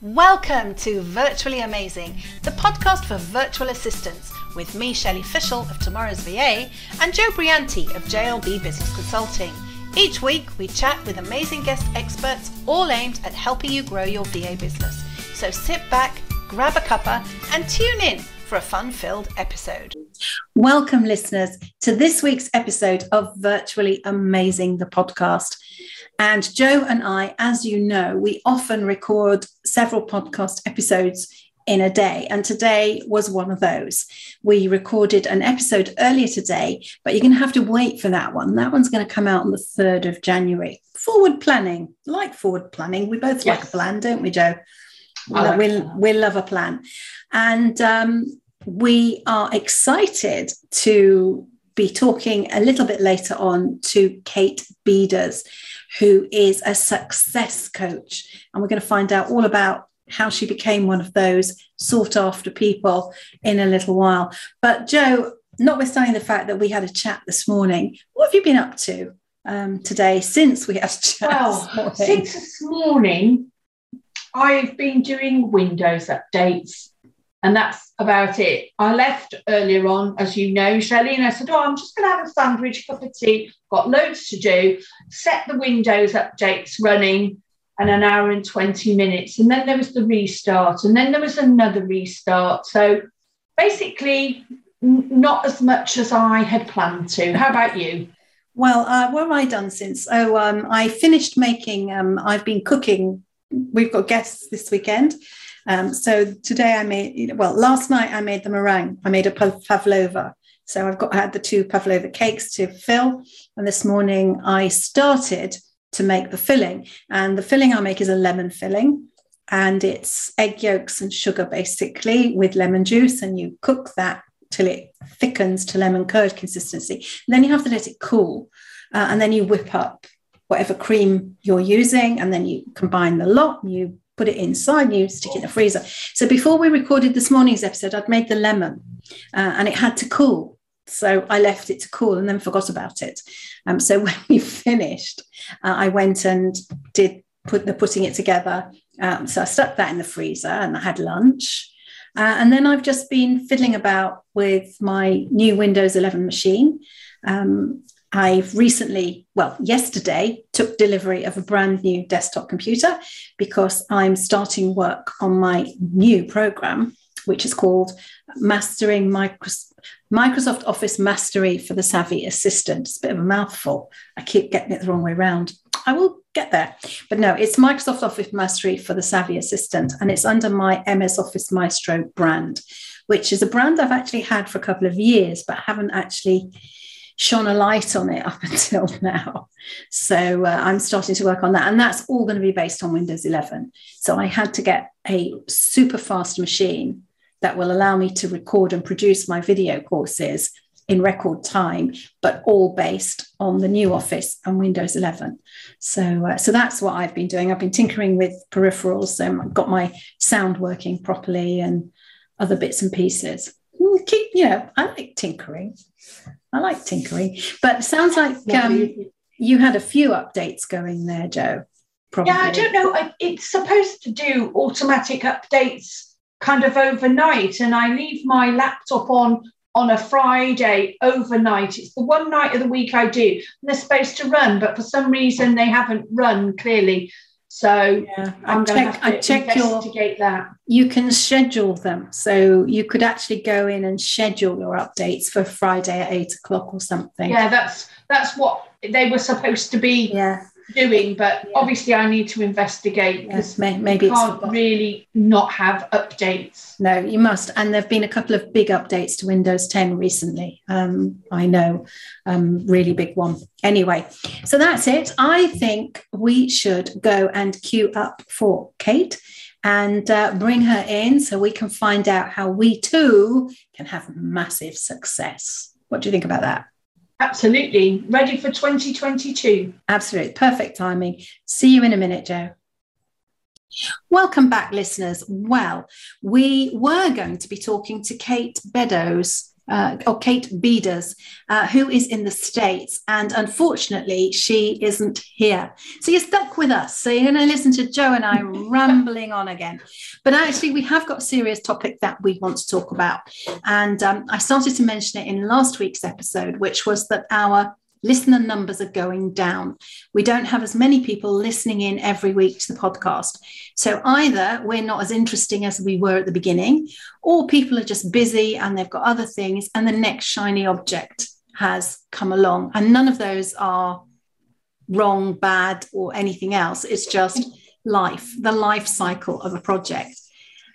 Welcome to Virtually Amazing, the podcast for virtual assistants, with me, Shelley Fishel of Tomorrow's VA, and Joe Brianti of JLB Business Consulting. Each week, we chat with amazing guest experts, all aimed at helping you grow your VA business. So sit back, grab a cuppa, and tune in for a fun filled episode. Welcome, listeners, to this week's episode of Virtually Amazing, the podcast. And Joe and I, as you know, we often record several podcast episodes in a day. And today was one of those. We recorded an episode earlier today, but you're going to have to wait for that one. That one's going to come out on the 3rd of January. Forward planning, like forward planning. We both yes. like a plan, don't we, Joe? Like we, we love a plan. And um, we are excited to be talking a little bit later on to Kate Beeders who is a success coach. And we're going to find out all about how she became one of those sought after people in a little while. But, Joe, notwithstanding the fact that we had a chat this morning, what have you been up to um, today since we had a chat? Well, this since this morning, I've been doing Windows updates and that's about it. I left earlier on, as you know, Shelley, and I said, Oh, I'm just going to have a sandwich, cup of tea, got loads to do, set the Windows updates running, and an hour and 20 minutes. And then there was the restart, and then there was another restart. So basically, not as much as I had planned to. How about you? Well, uh, what have I done since? Oh, um, I finished making, um, I've been cooking. We've got guests this weekend. Um, so today I made, well, last night I made the meringue. I made a pavlova. So I've got I had the two pavlova cakes to fill, and this morning I started to make the filling. And the filling I make is a lemon filling, and it's egg yolks and sugar basically with lemon juice, and you cook that till it thickens to lemon curd consistency. And then you have to let it cool, uh, and then you whip up whatever cream you're using, and then you combine the lot. You put it inside you stick it in the freezer. So before we recorded this morning's episode i'd made the lemon uh, and it had to cool. So i left it to cool and then forgot about it. Um, so when we finished uh, i went and did put the putting it together. Um, so i stuck that in the freezer and i had lunch. Uh, and then i've just been fiddling about with my new windows 11 machine. Um, I've recently, well, yesterday, took delivery of a brand new desktop computer because I'm starting work on my new program, which is called Mastering Microsoft Office Mastery for the Savvy Assistant. It's a bit of a mouthful. I keep getting it the wrong way around. I will get there. But no, it's Microsoft Office Mastery for the Savvy Assistant, and it's under my MS Office Maestro brand, which is a brand I've actually had for a couple of years, but haven't actually shone a light on it up until now. So uh, I'm starting to work on that. And that's all going to be based on Windows 11. So I had to get a super fast machine that will allow me to record and produce my video courses in record time, but all based on the new Office and Windows 11. So, uh, so that's what I've been doing. I've been tinkering with peripherals, so I've got my sound working properly and other bits and pieces. Keep, you know, I like tinkering. I like tinkering, but sounds like um, you had a few updates going there, Joe. Probably. Yeah, I don't know. It's supposed to do automatic updates kind of overnight, and I leave my laptop on on a Friday overnight. It's the one night of the week I do. And they're supposed to run, but for some reason they haven't run clearly. So yeah, I'm going to to check investigate your, that. You can schedule them. So you could actually go in and schedule your updates for Friday at eight o'clock or something. Yeah, that's that's what they were supposed to be. Yeah doing, but yeah. obviously I need to investigate because yes, maybe you can't really not have updates. No, you must. And there've been a couple of big updates to Windows 10 recently. Um, I know, um, really big one. Anyway, so that's it. I think we should go and queue up for Kate and uh, bring her in so we can find out how we too can have massive success. What do you think about that? Absolutely. Ready for 2022. Absolutely. Perfect timing. See you in a minute, Joe. Welcome back, listeners. Well, we were going to be talking to Kate Beddoes uh, or Kate Beeders, uh, who is in the States. And unfortunately, she isn't here. So you're stuck with us. So you're going to listen to Joe and I rambling on again. But actually, we have got a serious topic that we want to talk about. And um, I started to mention it in last week's episode, which was that our listener numbers are going down. We don't have as many people listening in every week to the podcast. So either we're not as interesting as we were at the beginning, or people are just busy and they've got other things, and the next shiny object has come along. And none of those are wrong, bad, or anything else. It's just life, the life cycle of a project.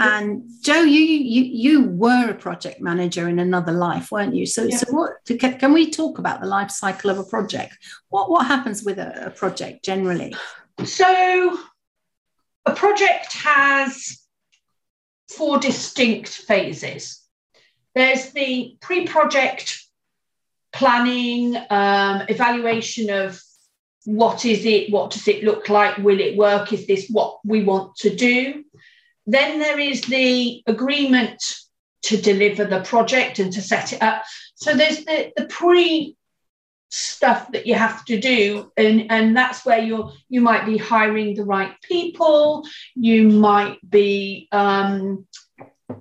And Joe, you you you were a project manager in another life, weren't you? So yeah. so what can we talk about the life cycle of a project? What what happens with a, a project generally? So a project has four distinct phases. There's the pre-project planning, um, evaluation of what is it, what does it look like, will it work, is this what we want to do? Then there is the agreement to deliver the project and to set it up. So there's the, the pre stuff that you have to do and and that's where you're you might be hiring the right people you might be um,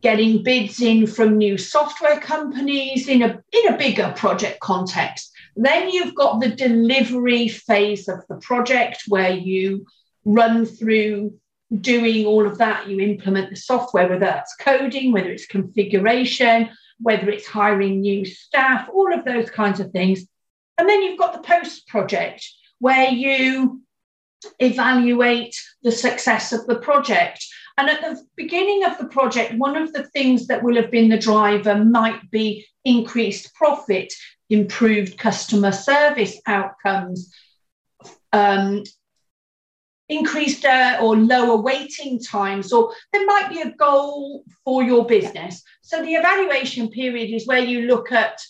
getting bids in from new software companies in a in a bigger project context then you've got the delivery phase of the project where you run through doing all of that, you implement the software, whether that's coding, whether it's configuration, whether it's hiring new staff, all of those kinds of things. And then you've got the post project where you evaluate the success of the project. And at the beginning of the project, one of the things that will have been the driver might be increased profit, improved customer service outcomes, um, increased uh, or lower waiting times, or there might be a goal for your business. So the evaluation period is where you look at,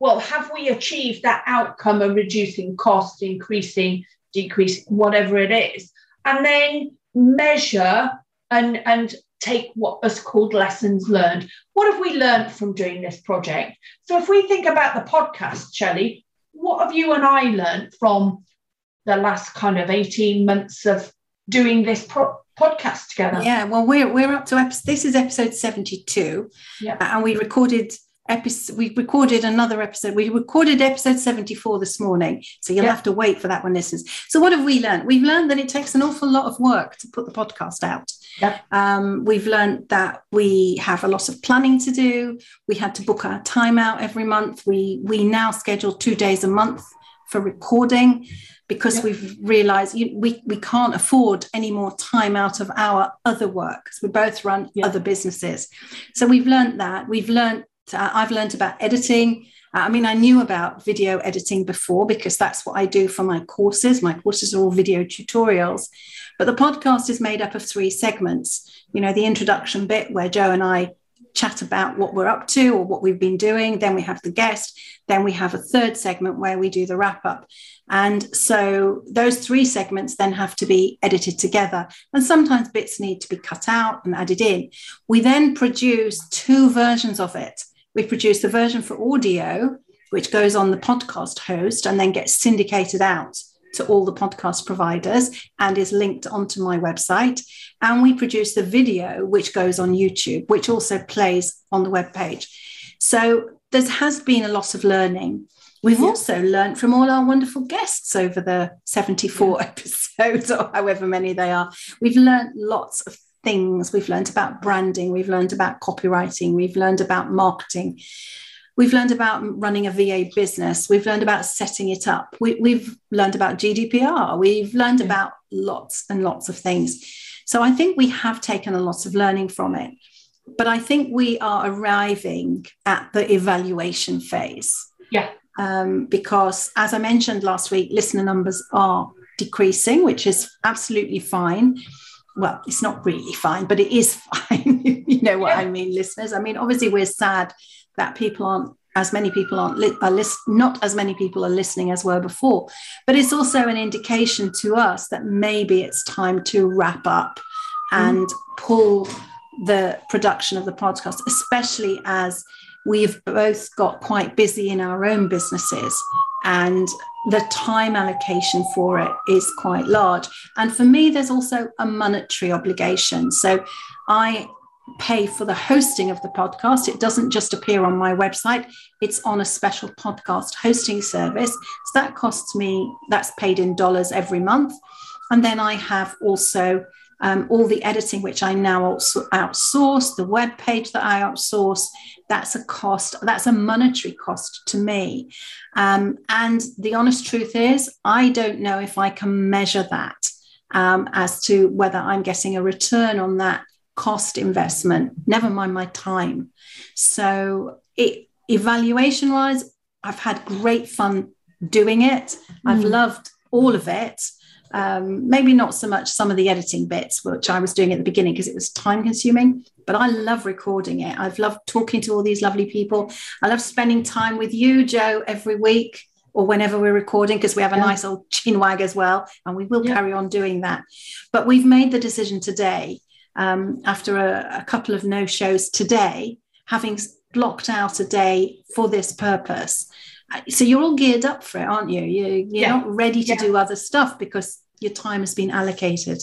well, have we achieved that outcome of reducing costs, increasing, decreasing, whatever it is, and then measure and and take what is called lessons learned. What have we learned from doing this project? So if we think about the podcast, Shelley, what have you and I learned from the last kind of 18 months of doing this pro- podcast together. Yeah, well, we're we're up to episode. This is episode 72, yeah, and we recorded episode. We recorded another episode. We recorded episode 74 this morning, so you'll yeah. have to wait for that one, listeners. So, what have we learned? We've learned that it takes an awful lot of work to put the podcast out. Yeah. Um, we've learned that we have a lot of planning to do. We had to book our time out every month. We we now schedule two days a month for recording because yeah. we've realized you, we, we can't afford any more time out of our other work because we both run yeah. other businesses. So we've learned that. We've learned, uh, I've learned about editing. Uh, I mean, I knew about video editing before because that's what I do for my courses. My courses are all video tutorials. But the podcast is made up of three segments. You know, the introduction bit where Joe and I chat about what we're up to or what we've been doing. Then we have the guest. Then we have a third segment where we do the wrap up. And so those three segments then have to be edited together. And sometimes bits need to be cut out and added in. We then produce two versions of it. We produce the version for audio, which goes on the podcast host and then gets syndicated out to all the podcast providers and is linked onto my website. And we produce the video, which goes on YouTube, which also plays on the web page. So there has been a lot of learning. We've yeah. also learned from all our wonderful guests over the 74 yeah. episodes or however many they are. We've learned lots of things. We've learned about branding, we've learned about copywriting, we've learned about marketing. We've learned about running a VA business. We've learned about setting it up. We, have learned about GDPR. We've learned yeah. about lots and lots of things. So I think we have taken a lot of learning from it. But I think we are arriving at the evaluation phase. Yeah. Um, because as I mentioned last week, listener numbers are decreasing, which is absolutely fine. Well, it's not really fine, but it is fine. you know what yeah. I mean, listeners. I mean, obviously, we're sad that people aren't as many people aren't li- are list- not as many people are listening as were before but it's also an indication to us that maybe it's time to wrap up and mm. pull the production of the podcast especially as we've both got quite busy in our own businesses and the time allocation for it is quite large. And for me, there's also a monetary obligation. So I pay for the hosting of the podcast. It doesn't just appear on my website, it's on a special podcast hosting service. So that costs me, that's paid in dollars every month. And then I have also um, all the editing, which I now also outsource, the web page that I outsource, that's a cost, that's a monetary cost to me. Um, and the honest truth is, I don't know if I can measure that um, as to whether I'm getting a return on that cost investment, never mind my time. So, it, evaluation wise, I've had great fun doing it. Mm. I've loved all of it. Um, maybe not so much some of the editing bits, which I was doing at the beginning because it was time consuming, but I love recording it. I've loved talking to all these lovely people. I love spending time with you, Joe, every week or whenever we're recording because we have a yeah. nice old chinwag as well, and we will yeah. carry on doing that. But we've made the decision today, um, after a, a couple of no shows today, having blocked out a day for this purpose so you're all geared up for it aren't you, you you're yeah. not ready to yeah. do other stuff because your time has been allocated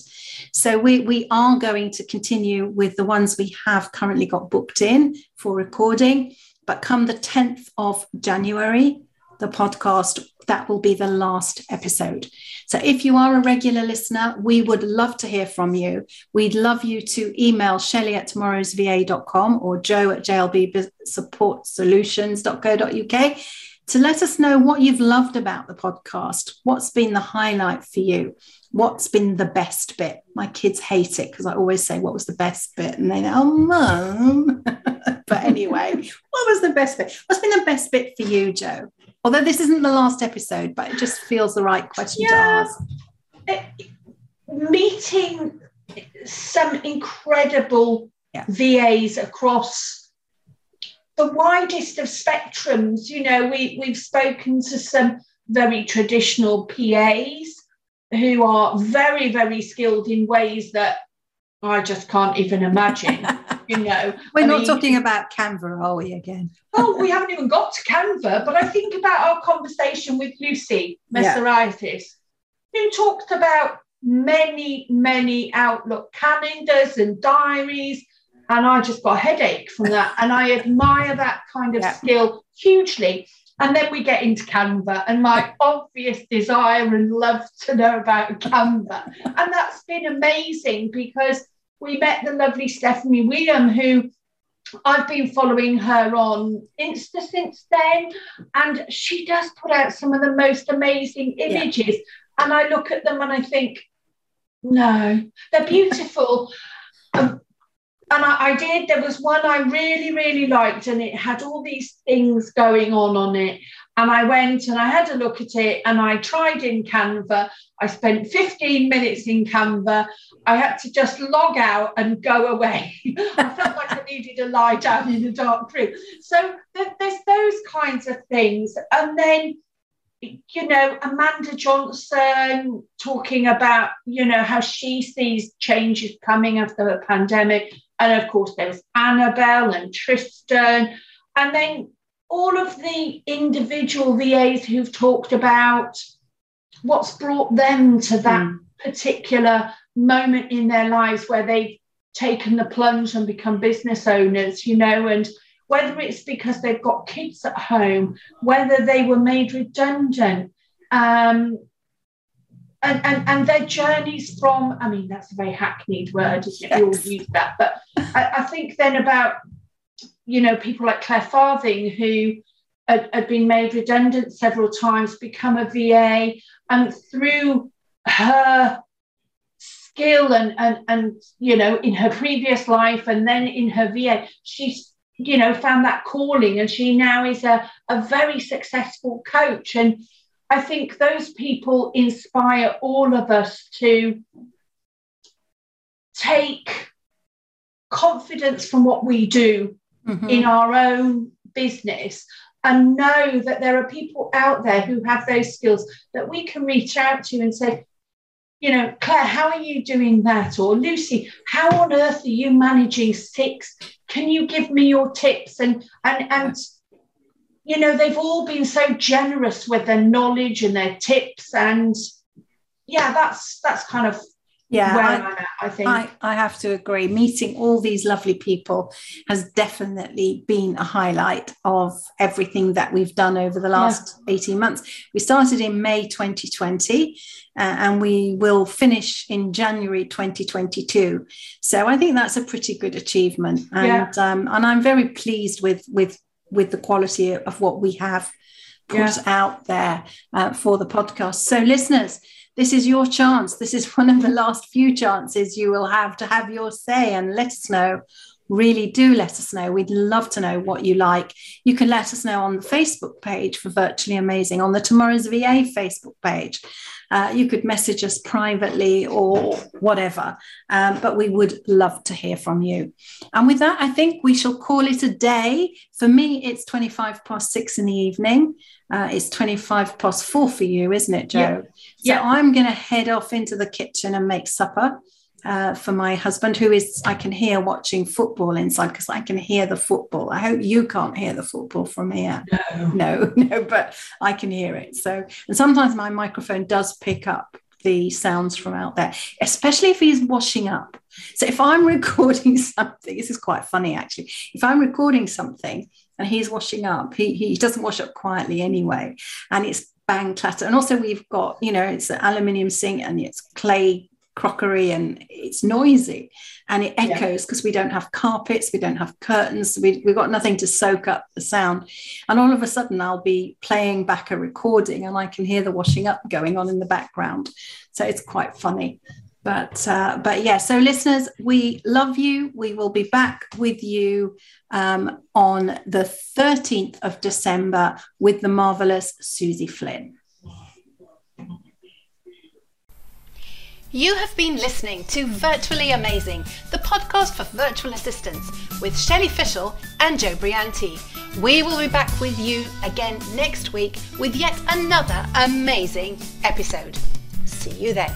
so we we are going to continue with the ones we have currently got booked in for recording but come the 10th of january the podcast that will be the last episode. So if you are a regular listener we would love to hear from you. We'd love you to email shelley at tomorrowsva.com or joe at jlbsupportsolutions.co.uk to let us know what you've loved about the podcast. What's been the highlight for you? What's been the best bit? My kids hate it because I always say, What was the best bit? And they go, Oh, mum. but anyway, what was the best bit? What's been the best bit for you, Joe? Although this isn't the last episode, but it just feels the right question yeah. to ask. It, meeting some incredible yeah. VAs across the widest of spectrums. You know, we, we've spoken to some very traditional PAs who are very, very skilled in ways that I just can't even imagine. you know, we're I not mean, talking about Canva, are we again? oh, we haven't even got to Canva, but I think about our conversation with Lucy Mesaritis, yeah. who talked about many, many Outlook calendars and diaries and I just got a headache from that. And I admire that kind of yeah. skill hugely. And then we get into Canva and my obvious desire and love to know about Canva. And that's been amazing because we met the lovely Stephanie William, who I've been following her on Insta since then. And she does put out some of the most amazing images. Yeah. And I look at them and I think, no, they're beautiful. Um, and I, I, did. There was one I really, really liked, and it had all these things going on on it. And I went and I had a look at it, and I tried in Canva. I spent 15 minutes in Canva. I had to just log out and go away. I felt like I needed to lie down in a dark room. So th- there's those kinds of things, and then you know, Amanda Johnson talking about, you know, how she sees changes coming after the pandemic. And of course, there was Annabelle and Tristan. And then all of the individual VAs who've talked about what's brought them to that mm. particular moment in their lives where they've taken the plunge and become business owners, you know, and whether it's because they've got kids at home, whether they were made redundant, um, and, and, and their journeys from, I mean, that's a very hackneyed word, isn't it? We all use that. But I, I, think then about, you know, people like Claire Farthing who had, had been made redundant several times, become a VA, and through her skill and, and, and, you know, in her previous life and then in her VA, she's, you know, found that calling and she now is a, a very successful coach. And I think those people inspire all of us to take confidence from what we do mm-hmm. in our own business and know that there are people out there who have those skills that we can reach out to and say, you know, Claire, how are you doing that? Or Lucy, how on earth are you managing six? Can you give me your tips? And and and you know, they've all been so generous with their knowledge and their tips. And yeah, that's that's kind of yeah I, I, think I, I have to agree meeting all these lovely people has definitely been a highlight of everything that we've done over the last yeah. 18 months we started in may 2020 uh, and we will finish in january 2022 so i think that's a pretty good achievement and yeah. um, and i'm very pleased with with with the quality of what we have put yeah. out there uh, for the podcast so listeners this is your chance. This is one of the last few chances you will have to have your say and let us know. Really do let us know. We'd love to know what you like. You can let us know on the Facebook page for Virtually Amazing, on the Tomorrow's VA Facebook page. Uh, you could message us privately or whatever, um, but we would love to hear from you. And with that, I think we shall call it a day. For me, it's 25 past six in the evening. Uh, it's 25 past four for you, isn't it, Joe? Yeah. So yeah. I'm going to head off into the kitchen and make supper. Uh, for my husband, who is, I can hear watching football inside because I can hear the football. I hope you can't hear the football from here. No, no, no, but I can hear it. So, and sometimes my microphone does pick up the sounds from out there, especially if he's washing up. So, if I'm recording something, this is quite funny actually. If I'm recording something and he's washing up, he, he doesn't wash up quietly anyway, and it's bang clatter. And also, we've got, you know, it's an aluminium sink and it's clay crockery and it's noisy and it echoes because yeah. we don't have carpets, we don't have curtains, we, we've got nothing to soak up the sound. And all of a sudden, I'll be playing back a recording and I can hear the washing up going on in the background. So it's quite funny. But uh, but yeah, so listeners, we love you. We will be back with you um, on the 13th of December with the marvelous Susie Flynn. You have been listening to Virtually Amazing, the podcast for virtual assistants with Shelley Fishel and Joe Brianti. We will be back with you again next week with yet another amazing episode. See you then.